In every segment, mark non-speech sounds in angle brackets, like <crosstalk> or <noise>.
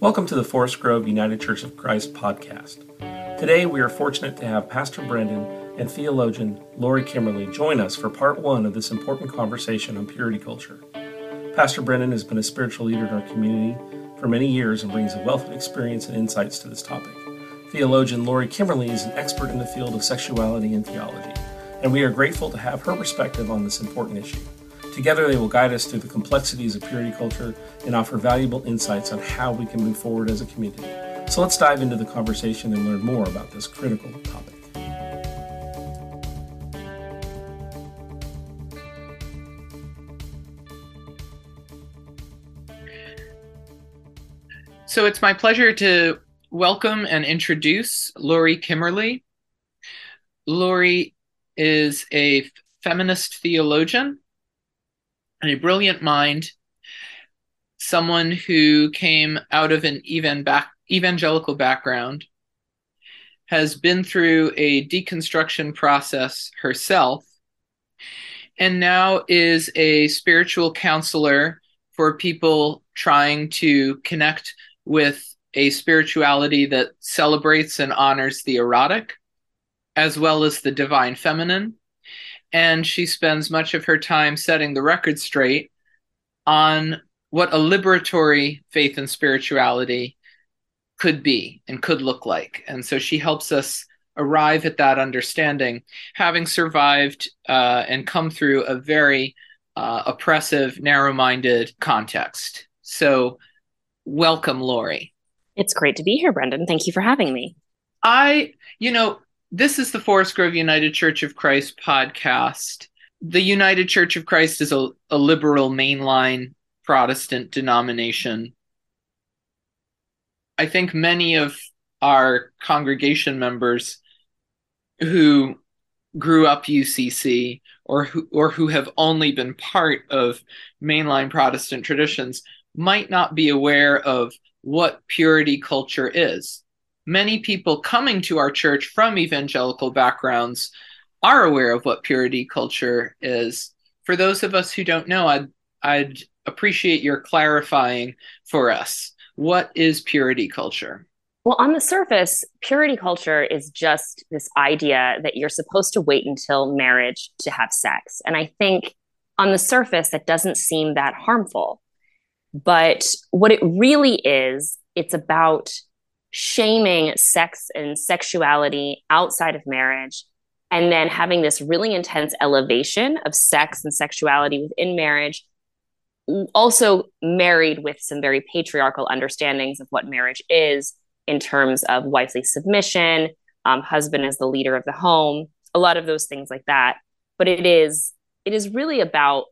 Welcome to the Forest Grove United Church of Christ podcast. Today we are fortunate to have Pastor Brendan and theologian Lori Kimmerly join us for part one of this important conversation on purity culture. Pastor Brendan has been a spiritual leader in our community for many years and brings a wealth of experience and insights to this topic. Theologian Lori Kimmerly is an expert in the field of sexuality and theology, and we are grateful to have her perspective on this important issue. Together, they will guide us through the complexities of purity culture and offer valuable insights on how we can move forward as a community. So let's dive into the conversation and learn more about this critical topic. So it's my pleasure to welcome and introduce Lori Kimmerly. Lori is a feminist theologian a brilliant mind, someone who came out of an evangelical background, has been through a deconstruction process herself, and now is a spiritual counselor for people trying to connect with a spirituality that celebrates and honors the erotic as well as the divine feminine and she spends much of her time setting the record straight on what a liberatory faith and spirituality could be and could look like. And so she helps us arrive at that understanding, having survived uh, and come through a very uh, oppressive, narrow minded context. So, welcome, Lori. It's great to be here, Brendan. Thank you for having me. I, you know, this is the Forest Grove United Church of Christ podcast. The United Church of Christ is a, a liberal mainline Protestant denomination. I think many of our congregation members who grew up UCC or who or who have only been part of mainline Protestant traditions might not be aware of what purity culture is many people coming to our church from evangelical backgrounds are aware of what purity culture is. For those of us who don't know, I'd, I'd appreciate your clarifying for us. What is purity culture? Well, on the surface, purity culture is just this idea that you're supposed to wait until marriage to have sex. And I think on the surface, that doesn't seem that harmful. But what it really is, it's about shaming sex and sexuality outside of marriage and then having this really intense elevation of sex and sexuality within marriage also married with some very patriarchal understandings of what marriage is in terms of wifely submission um, husband as the leader of the home a lot of those things like that. But it is it is really about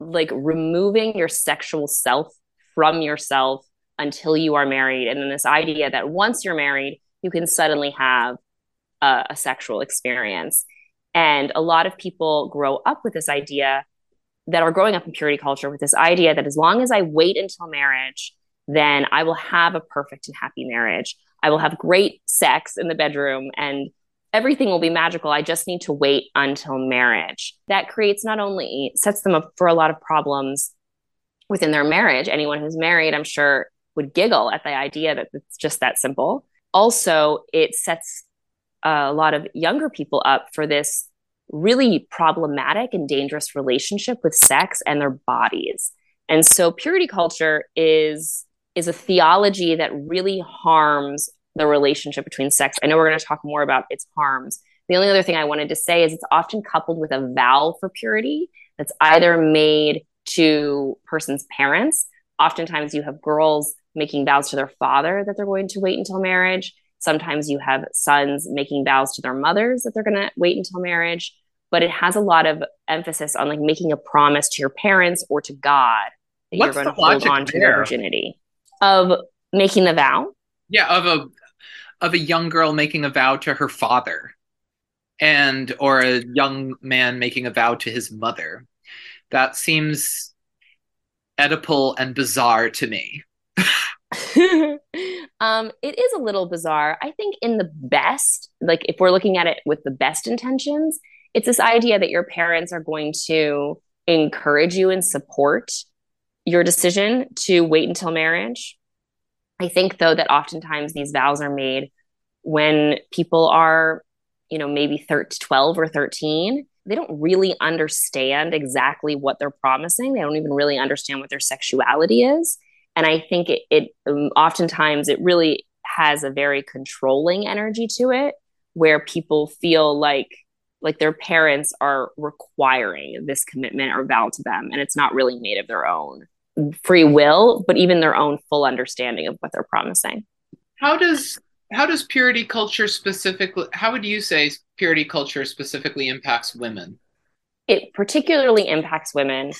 like removing your sexual self from yourself until you are married. And then this idea that once you're married, you can suddenly have a, a sexual experience. And a lot of people grow up with this idea that are growing up in purity culture with this idea that as long as I wait until marriage, then I will have a perfect and happy marriage. I will have great sex in the bedroom and everything will be magical. I just need to wait until marriage. That creates not only sets them up for a lot of problems within their marriage. Anyone who's married, I'm sure, would giggle at the idea that it's just that simple. Also, it sets a lot of younger people up for this really problematic and dangerous relationship with sex and their bodies. And so purity culture is is a theology that really harms the relationship between sex. I know we're going to talk more about its harms. The only other thing I wanted to say is it's often coupled with a vow for purity that's either made to person's parents. Oftentimes you have girls making vows to their father that they're going to wait until marriage. Sometimes you have sons making vows to their mothers that they're going to wait until marriage. But it has a lot of emphasis on like making a promise to your parents or to God that What's you're going to hold on to your virginity of making the vow. Yeah, of a of a young girl making a vow to her father and or a young man making a vow to his mother. That seems Oedipal and bizarre to me. <laughs> um, it is a little bizarre. I think in the best, like if we're looking at it with the best intentions, it's this idea that your parents are going to encourage you and support your decision to wait until marriage. I think, though, that oftentimes these vows are made when people are, you know, maybe 13, 12 or 13. They don't really understand exactly what they're promising. They don't even really understand what their sexuality is. And I think it, it um, oftentimes it really has a very controlling energy to it where people feel like like their parents are requiring this commitment or vow to them and it's not really made of their own free will but even their own full understanding of what they're promising. How does how does purity culture specifically how would you say purity culture specifically impacts women? It particularly impacts women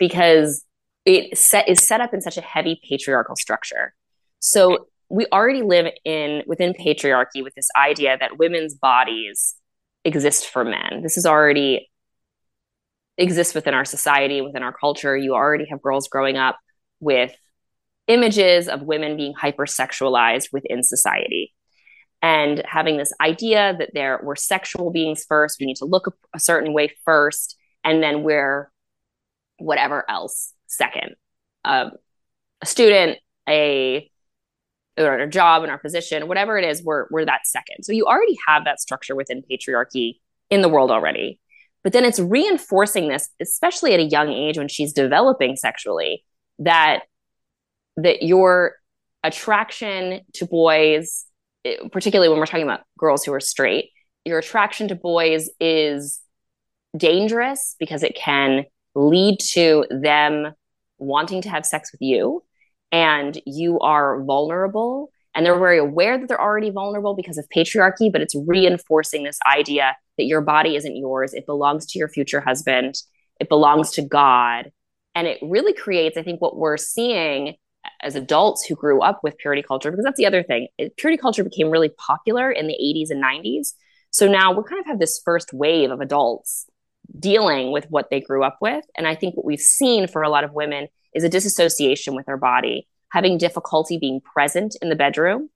because it set, is set up in such a heavy patriarchal structure so we already live in within patriarchy with this idea that women's bodies exist for men. This is already exists within our society, within our culture. You already have girls growing up with images of women being hypersexualized within society and having this idea that there we're sexual beings first we need to look a, a certain way first and then we're whatever else second um, a student a or our job and our position, whatever it is, we're we're that second. So you already have that structure within patriarchy in the world already. But then it's reinforcing this, especially at a young age when she's developing sexually, that that your attraction to boys, particularly when we're talking about girls who are straight, your attraction to boys is dangerous because it can lead to them wanting to have sex with you and you are vulnerable and they're very aware that they're already vulnerable because of patriarchy but it's reinforcing this idea that your body isn't yours. It belongs to your future husband. It belongs to god. And it really creates i think what we're seeing as adults who grew up with purity culture because that's the other thing. Purity culture became really popular in the 80s and 90s so now we kind of have this first wave of adults dealing with what they grew up with and i think what we've seen for a lot of women is a disassociation with their body, having difficulty being present in the bedroom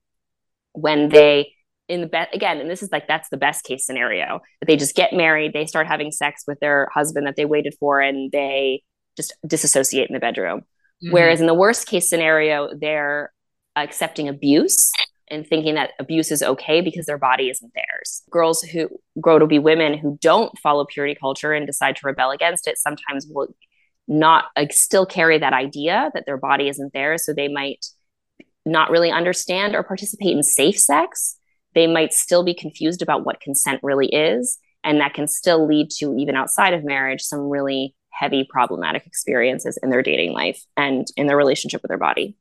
when they in the bed again and this is like that's the best case scenario that they just get married they start having sex with their husband that they waited for and they just disassociate in the bedroom mm-hmm. whereas in the worst case scenario they're accepting abuse and thinking that abuse is okay because their body isn't theirs. Girls who grow to be women who don't follow purity culture and decide to rebel against it sometimes will not like still carry that idea that their body isn't theirs. so they might not really understand or participate in safe sex they might still be confused about what consent really is and that can still lead to even outside of marriage some really heavy problematic experiences in their dating life and in their relationship with their body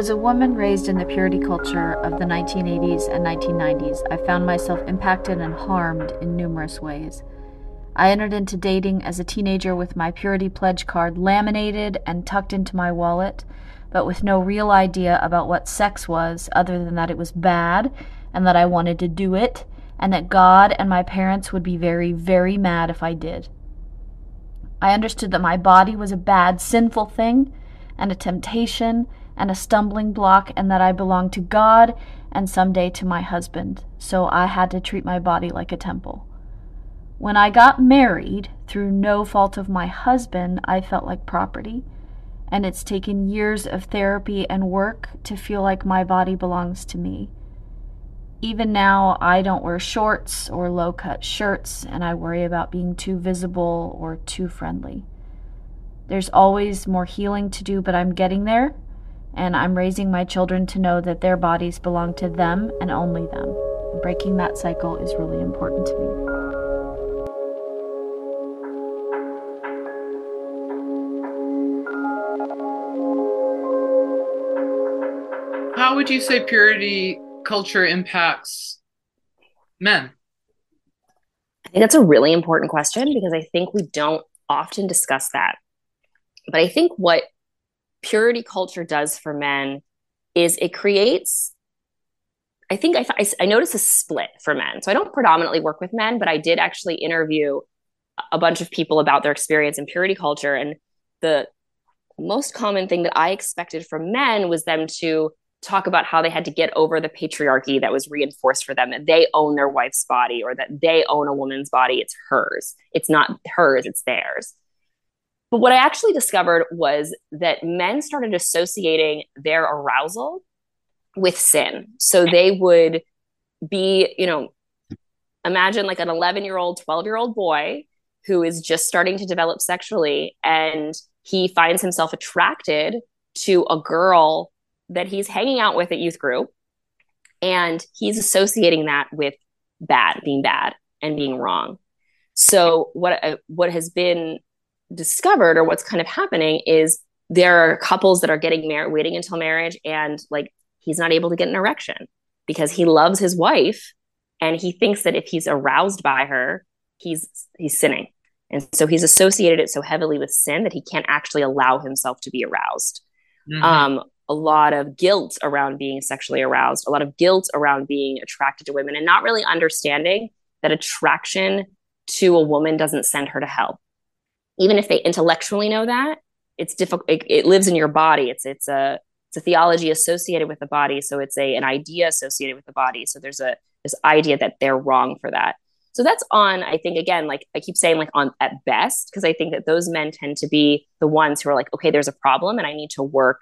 As a woman raised in the purity culture of the 1980s and 1990s, I found myself impacted and harmed in numerous ways. I entered into dating as a teenager with my purity pledge card laminated and tucked into my wallet, but with no real idea about what sex was other than that it was bad and that I wanted to do it, and that God and my parents would be very, very mad if I did. I understood that my body was a bad, sinful thing and a temptation and a stumbling block, and that I belonged to God and someday to my husband, so I had to treat my body like a temple. When I got married, through no fault of my husband, I felt like property, and it's taken years of therapy and work to feel like my body belongs to me. Even now, I don't wear shorts or low cut shirts, and I worry about being too visible or too friendly. There's always more healing to do, but I'm getting there, and I'm raising my children to know that their bodies belong to them and only them. Breaking that cycle is really important to me. How would you say purity culture impacts men? I think that's a really important question because I think we don't often discuss that. But I think what purity culture does for men is it creates I think I, I, I noticed a split for men. So I don't predominantly work with men, but I did actually interview a bunch of people about their experience in purity culture. And the most common thing that I expected from men was them to talk about how they had to get over the patriarchy that was reinforced for them that they own their wife's body or that they own a woman's body it's hers it's not hers it's theirs but what i actually discovered was that men started associating their arousal with sin. So they would be you know imagine like an 11 year old 12 year old boy who is just starting to develop sexually and he finds himself attracted to a girl that he's hanging out with at youth group and he's associating that with bad being bad and being wrong. So what uh, what has been discovered or what's kind of happening is there are couples that are getting married waiting until marriage and like he's not able to get an erection because he loves his wife and he thinks that if he's aroused by her he's he's sinning and so he's associated it so heavily with sin that he can't actually allow himself to be aroused mm-hmm. um, a lot of guilt around being sexually aroused, a lot of guilt around being attracted to women, and not really understanding that attraction to a woman doesn't send her to hell. Even if they intellectually know that, it's difficult. It, it, lives in your body. It's it's a it's a theology associated with the body, so it's a an idea associated with the body. So there's a this idea that they're wrong for that. So that's on, I think, again, like I keep saying, like on at best, because I think that those men tend to be the ones who are like, okay, there's a problem and I need to work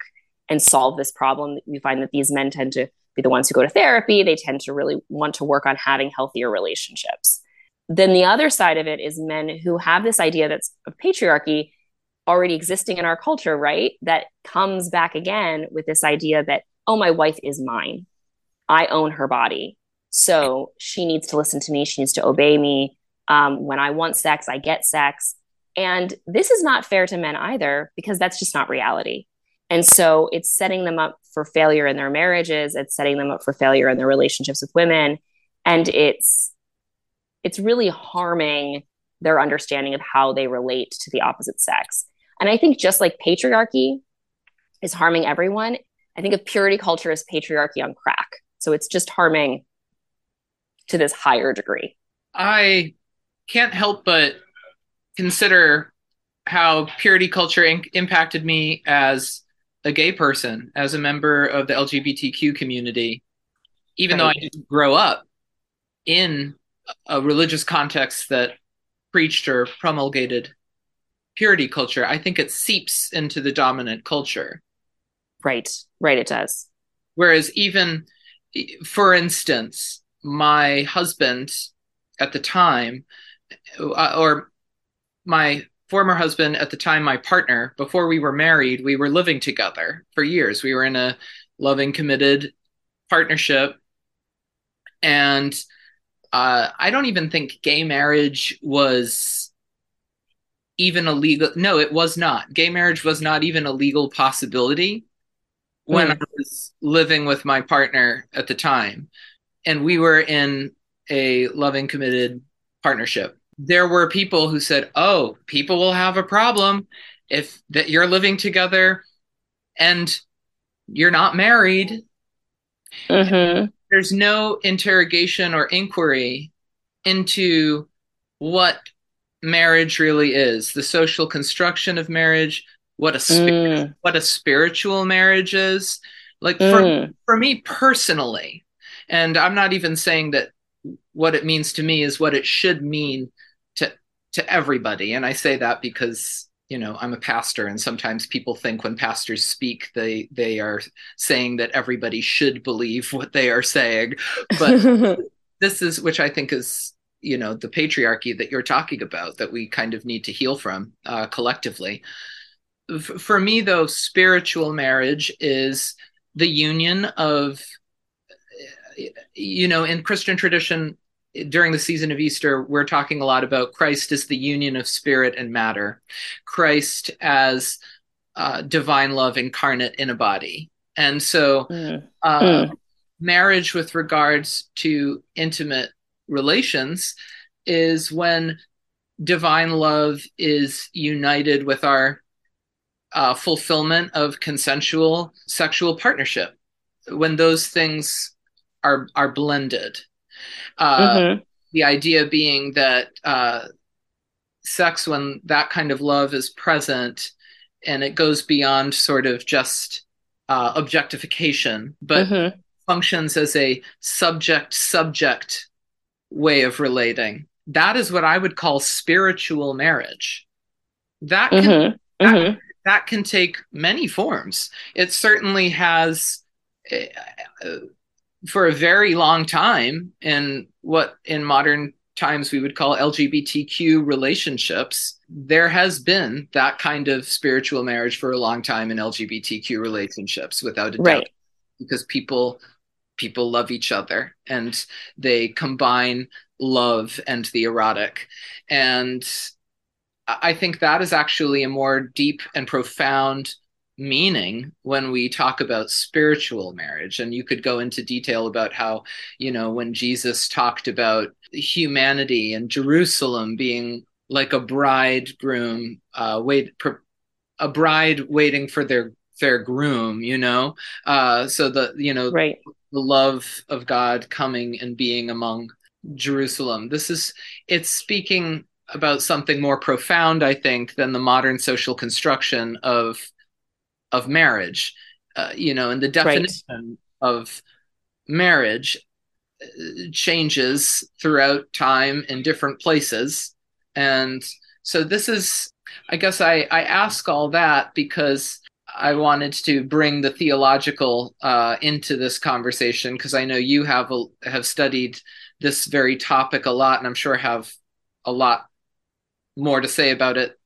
and solve this problem. We find that these men tend to be the ones who go to therapy. They tend to really want to work on having healthier relationships. Then the other side of it is men who have this idea that's of patriarchy already existing in our culture, right? That comes back again with this idea that, oh, my wife is mine. I own her body. So she needs to listen to me. She needs to obey me. Um, when I want sex, I get sex. And this is not fair to men either, because that's just not reality. And so it's setting them up for failure in their marriages, it's setting them up for failure in their relationships with women, and it's it's really harming their understanding of how they relate to the opposite sex. And I think just like patriarchy is harming everyone, I think of purity culture as patriarchy on crack. So it's just harming to this higher degree. I can't help but consider how purity culture in- impacted me as a gay person, as a member of the LGBTQ community, even right. though I didn't grow up in a religious context that preached or promulgated purity culture, I think it seeps into the dominant culture. Right, right, it does. Whereas, even for instance, my husband at the time, uh, or my former husband at the time my partner before we were married we were living together for years we were in a loving committed partnership and uh, i don't even think gay marriage was even a legal no it was not gay marriage was not even a legal possibility when mm. i was living with my partner at the time and we were in a loving committed partnership there were people who said, "Oh, people will have a problem if that you're living together and you're not married." Mm-hmm. There's no interrogation or inquiry into what marriage really is, the social construction of marriage, what a mm. what a spiritual marriage is. Like mm. for for me personally, and I'm not even saying that what it means to me is what it should mean to to everybody and i say that because you know i'm a pastor and sometimes people think when pastors speak they they are saying that everybody should believe <laughs> what they are saying. But <laughs> this is which i think is you know the patriarchy that you're talking about that we kind of need to heal from uh, collectively. F- for me though spiritual marriage is the union of you know in christian tradition during the season of Easter, we're talking a lot about Christ as the union of spirit and matter, Christ as uh, divine love incarnate in a body. And so, mm. Uh, mm. marriage with regards to intimate relations is when divine love is united with our uh, fulfillment of consensual sexual partnership. When those things are are blended uh, mm-hmm. The idea being that uh, sex, when that kind of love is present and it goes beyond sort of just uh, objectification, but mm-hmm. functions as a subject subject way of relating. That is what I would call spiritual marriage. That can, mm-hmm. That, mm-hmm. that, can take many forms. It certainly has. For a very long time in what in modern times we would call LGBTQ relationships, there has been that kind of spiritual marriage for a long time in LGBTQ relationships, without a right. doubt, because people people love each other and they combine love and the erotic, and I think that is actually a more deep and profound meaning when we talk about spiritual marriage. And you could go into detail about how you know when jesus talked about humanity and jerusalem being like a bridegroom uh wait a bride waiting for their their groom you know? Uh so the you know right. the love of god coming and being among jerusalem. This is it's speaking about something more profound i think than the modern social construction of of marriage uh, you know and the definition right. of marriage uh, changes throughout time in different places and so this is i guess i i ask all that because i wanted to bring the theological uh, into this conversation because i know you have a, have studied this very topic a lot and i'm sure have a lot more to say about it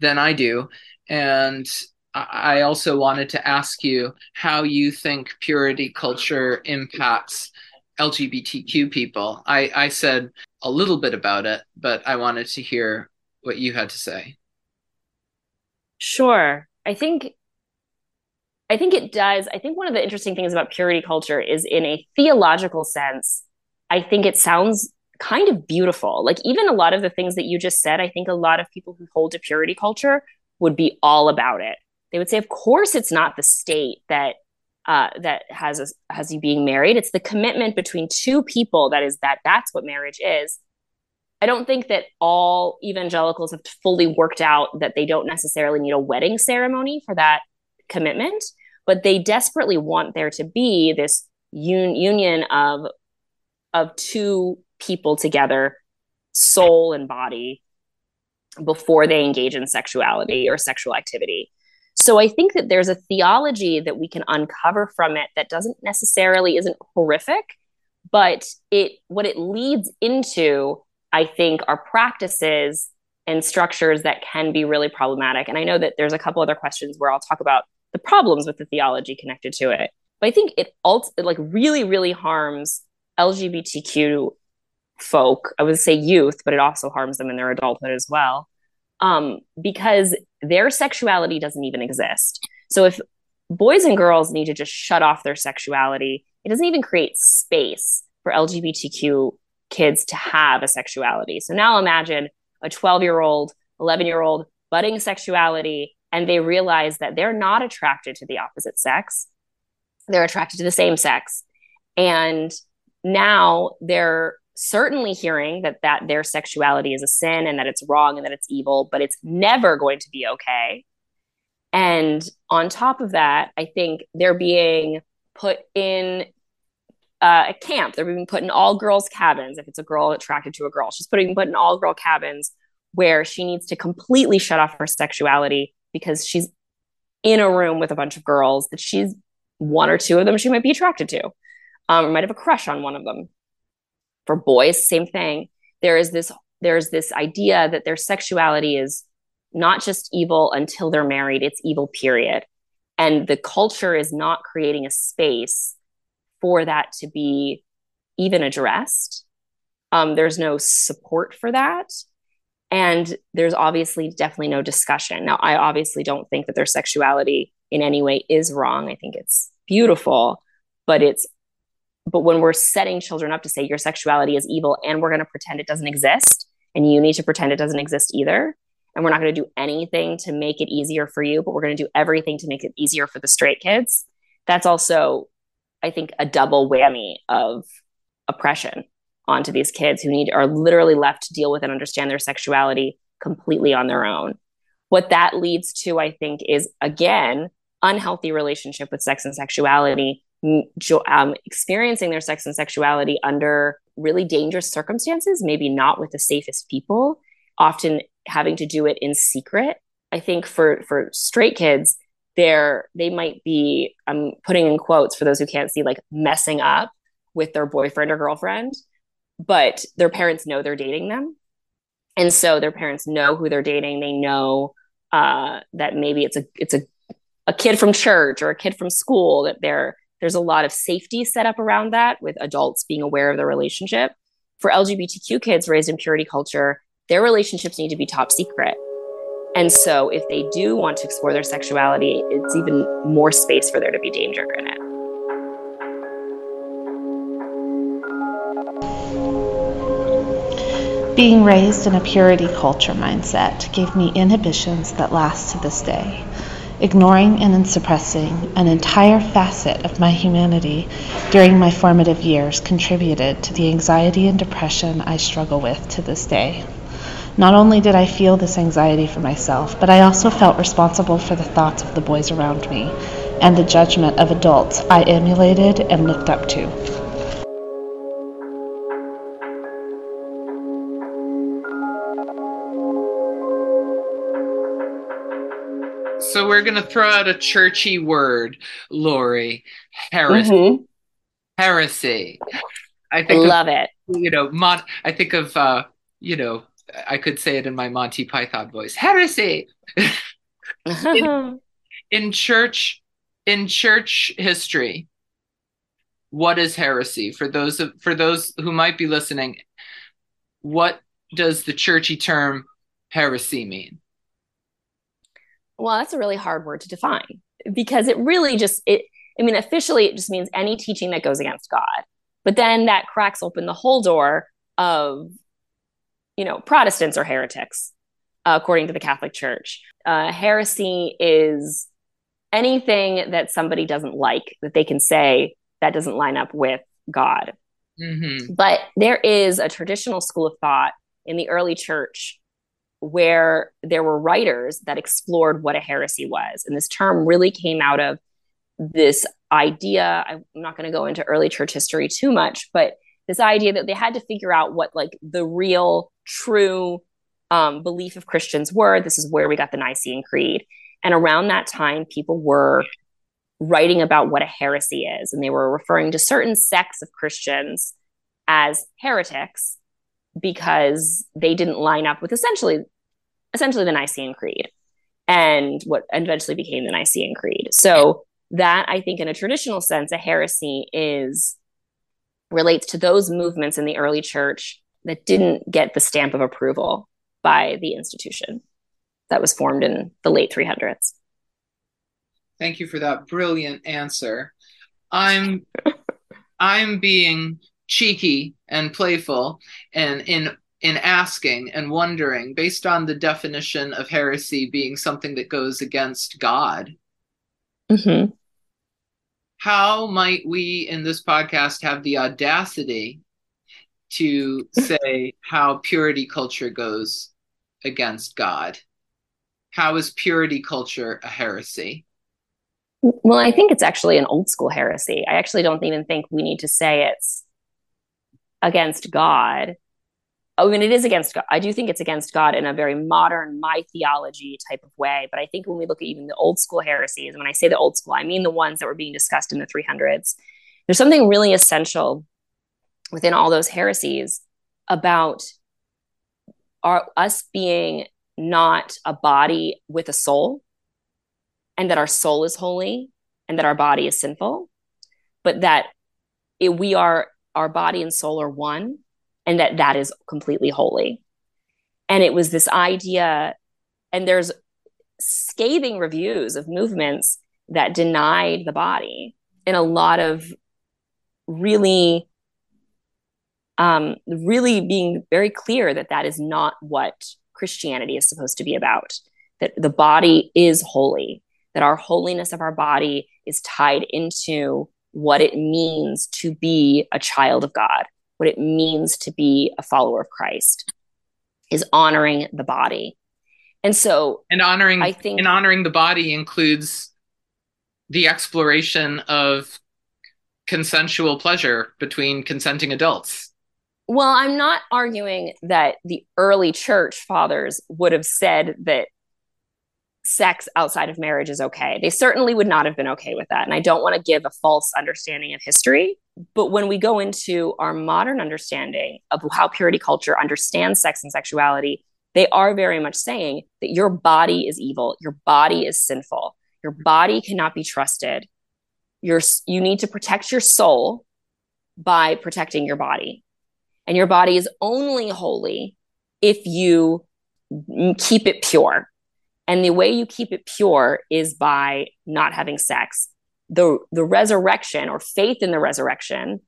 than i do and I also wanted to ask you how you think purity culture impacts LGBTQ people. I, I said a little bit about it, but I wanted to hear what you had to say. Sure. I think I think it does. I think one of the interesting things about purity culture is in a theological sense, I think it sounds kind of beautiful. Like even a lot of the things that you just said, I think a lot of people who hold to purity culture would be all about it they would say, of course, it's not the state that uh, that has a, has you being married. It's the commitment between two people that is that that's what marriage is. I don't think that all evangelicals have fully worked out that they don't necessarily need a wedding ceremony for that commitment, but they desperately want there to be this un- union of of two people together, soul and body, before they engage in sexuality or sexual activity. So I think that there's a theology that we can uncover from it that doesn't necessarily isn't horrific, but it what it leads into, I think, are practices and structures that can be really problematic. And I know that there's a couple other questions where I'll talk about the problems with the theology connected to it. But I think it, ult- it like really, really harms LGBTQ folk. I would say youth, but it also harms them in their adulthood as well um, because their sexuality doesn't even exist. So if boys and girls need to just shut off their sexuality, it doesn't even create space for LGBTQ kids to have a sexuality. So now imagine a 12 year old, 11 year old budding sexuality, and they realize that they're not attracted to the opposite sex, they're attracted to the same sex. And now they're certainly hearing that that their sexuality is a sin and that it's wrong and that it's evil but it's never going to be okay. And on top of that i think they're being put in uh, a camp. They're being put in all girls cabins. If it's a girl attracted to a girl she's putting put in all girl cabins where she needs to completely shut off her sexuality because she's in a room with a bunch of girls that she's one or two of them she might be attracted to um, or might have a crush on one of them for boys same thing. There is this there's this idea that their sexuality is not just evil until they're married it's evil period. And the culture is not creating a space for that to be even addressed. Um, there's no support for that. And there's obviously definitely no discussion. Now i obviously don't think that their sexuality in any way is wrong. I think it's beautiful but it's but when we're setting children up to say your sexuality is evil and we're going to pretend it doesn't exist and you need to pretend it doesn't exist either and we're not going to do anything to make it easier for you but we're going to do everything to make it easier for the straight kids that's also i think a double whammy of oppression onto these kids who need are literally left to deal with and understand their sexuality completely on their own. What that leads to i think is again unhealthy relationship with sex and sexuality, um, experiencing their sex and sexuality under really dangerous circumstances, maybe not with the safest people, often having to do it in secret. I think for for straight kids, they're they might be I'm putting in quotes for those who can't see like messing up with their boyfriend or girlfriend, but their parents know they're dating them. And so their parents know who they're dating. They know uh, that maybe it's a it's a a kid from church or a kid from school that they're there's a lot of safety set up around that with adults being aware of the relationship. For LGBTQ kids raised in purity culture, their relationships need to be top secret. And so if they do want to explore their sexuality, it's even more space for there to be danger in it. Being raised in a purity culture mindset gave me inhibitions that last to this day. Ignoring and suppressing an entire facet of my humanity during my formative years contributed to the anxiety and depression I struggle with to this day. Not only did I feel this anxiety for myself, but I also felt responsible for the thoughts of the boys around me and the judgment of adults I emulated and looked up to. So we're gonna throw out a churchy word, Lori. Heresy. Mm-hmm. Heresy. I think love of, it. You know, Mon- I think of uh, you know, I could say it in my Monty Python voice. Heresy. in, <laughs> in church, in church history, what is heresy? For those of, for those who might be listening, what does the churchy term heresy mean? Well, that's a really hard word to define because it really just it I mean officially it just means any teaching that goes against God. But then that cracks open the whole door of you know, Protestants are heretics uh, according to the Catholic Church. Uh, heresy is anything that somebody doesn't like that they can say that doesn't line up with God. Mm-hmm. But there is a traditional school of thought in the early church where there were writers that explored what a heresy was. And this term really came out of this idea. I'm not going to go into early church history too much, but this idea that they had to figure out what like the real true um, belief of Christians were. This is where we got the Nicene Creed. And around that time, people were writing about what a heresy is, and they were referring to certain sects of Christians as heretics because they didn't line up with essentially essentially the Nicene Creed and what eventually became the Nicene Creed. So that I think in a traditional sense a heresy is relates to those movements in the early church that didn't get the stamp of approval by the institution that was formed in the late 300s. Thank you for that brilliant answer. I'm <laughs> I'm being cheeky and playful and in in asking and wondering based on the definition of heresy being something that goes against God. Mm-hmm. How might we in this podcast have the audacity to say how purity culture goes against God? How is purity culture a heresy? Well, I think it's actually an old school heresy. I actually don't even think we need to say it's against God. I mean, it is against God. I do think it's against God in a very modern, my theology type of way. But I think when we look at even the old school heresies, and when I say the old school, I mean the ones that were being discussed in the 300s, there's something really essential within all those heresies about our, us being not a body with a soul, and that our soul is holy, and that our body is sinful, but that it, we are, our body and soul are one and that that is completely holy. And it was this idea, and there's scathing reviews of movements that denied the body and a lot of really um, really being very clear that that is not what christianity is supposed to be about that the body is holy that our holiness of our body is tied into what it means to be a child of god what it means to be a follower of Christ is honoring the body. And so and honoring I think and honoring the body includes the exploration of consensual pleasure between consenting adults. Well, I'm not arguing that the early church fathers would have said that sex outside of marriage is okay. They certainly would not have been okay with that. And I don't want to give a false understanding of history. But when we go into our modern understanding of how purity culture understands sex and sexuality, they are very much saying that your body is evil, your body is sinful, your body cannot be trusted. You're, you need to protect your soul by protecting your body. And your body is only holy if you keep it pure. And the way you keep it pure is by not having sex. The, the resurrection or faith in the resurrection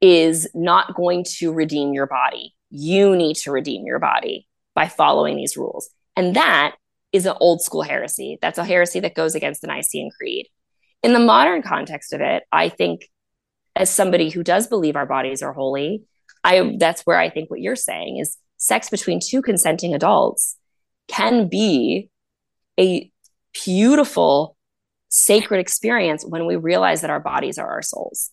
is not going to redeem your body. You need to redeem your body by following these rules. And that is an old school heresy. That's a heresy that goes against the Nicene Creed. In the modern context of it, I think as somebody who does believe our bodies are holy, I that's where I think what you're saying is sex between two consenting adults can be a beautiful sacred experience when we realize that our bodies are our souls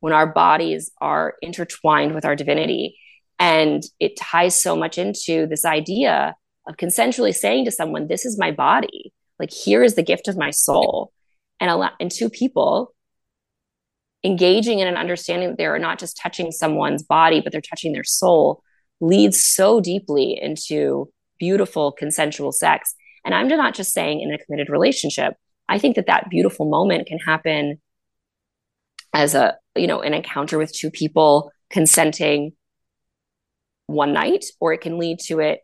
when our bodies are intertwined with our divinity and it ties so much into this idea of consensually saying to someone, This is my body. Like, here is the gift of my soul. And, a lot, and two people engaging in an understanding that they're not just touching someone's body, but they're touching their soul leads so deeply into beautiful consensual sex. And I'm not just saying in a committed relationship. I think that that beautiful moment can happen as a, you know, an encounter with two people consenting one night, or it can lead to it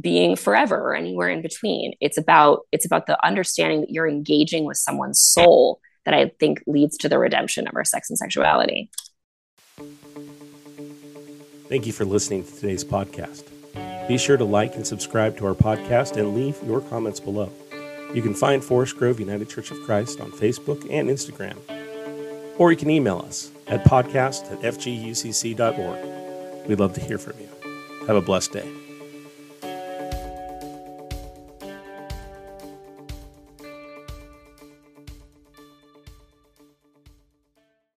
being forever or anywhere in between. It's about it's about the understanding that you're engaging with someone's soul that I think leads to the redemption of our sex and sexuality. Thank you for listening to today's podcast. Be sure to like and subscribe to our podcast and leave your comments below. You can find Forest Grove United Church of Christ on Facebook and Instagram. Or you can email us at podcast at fgucc.org. We'd love to hear from you. Have a blessed day.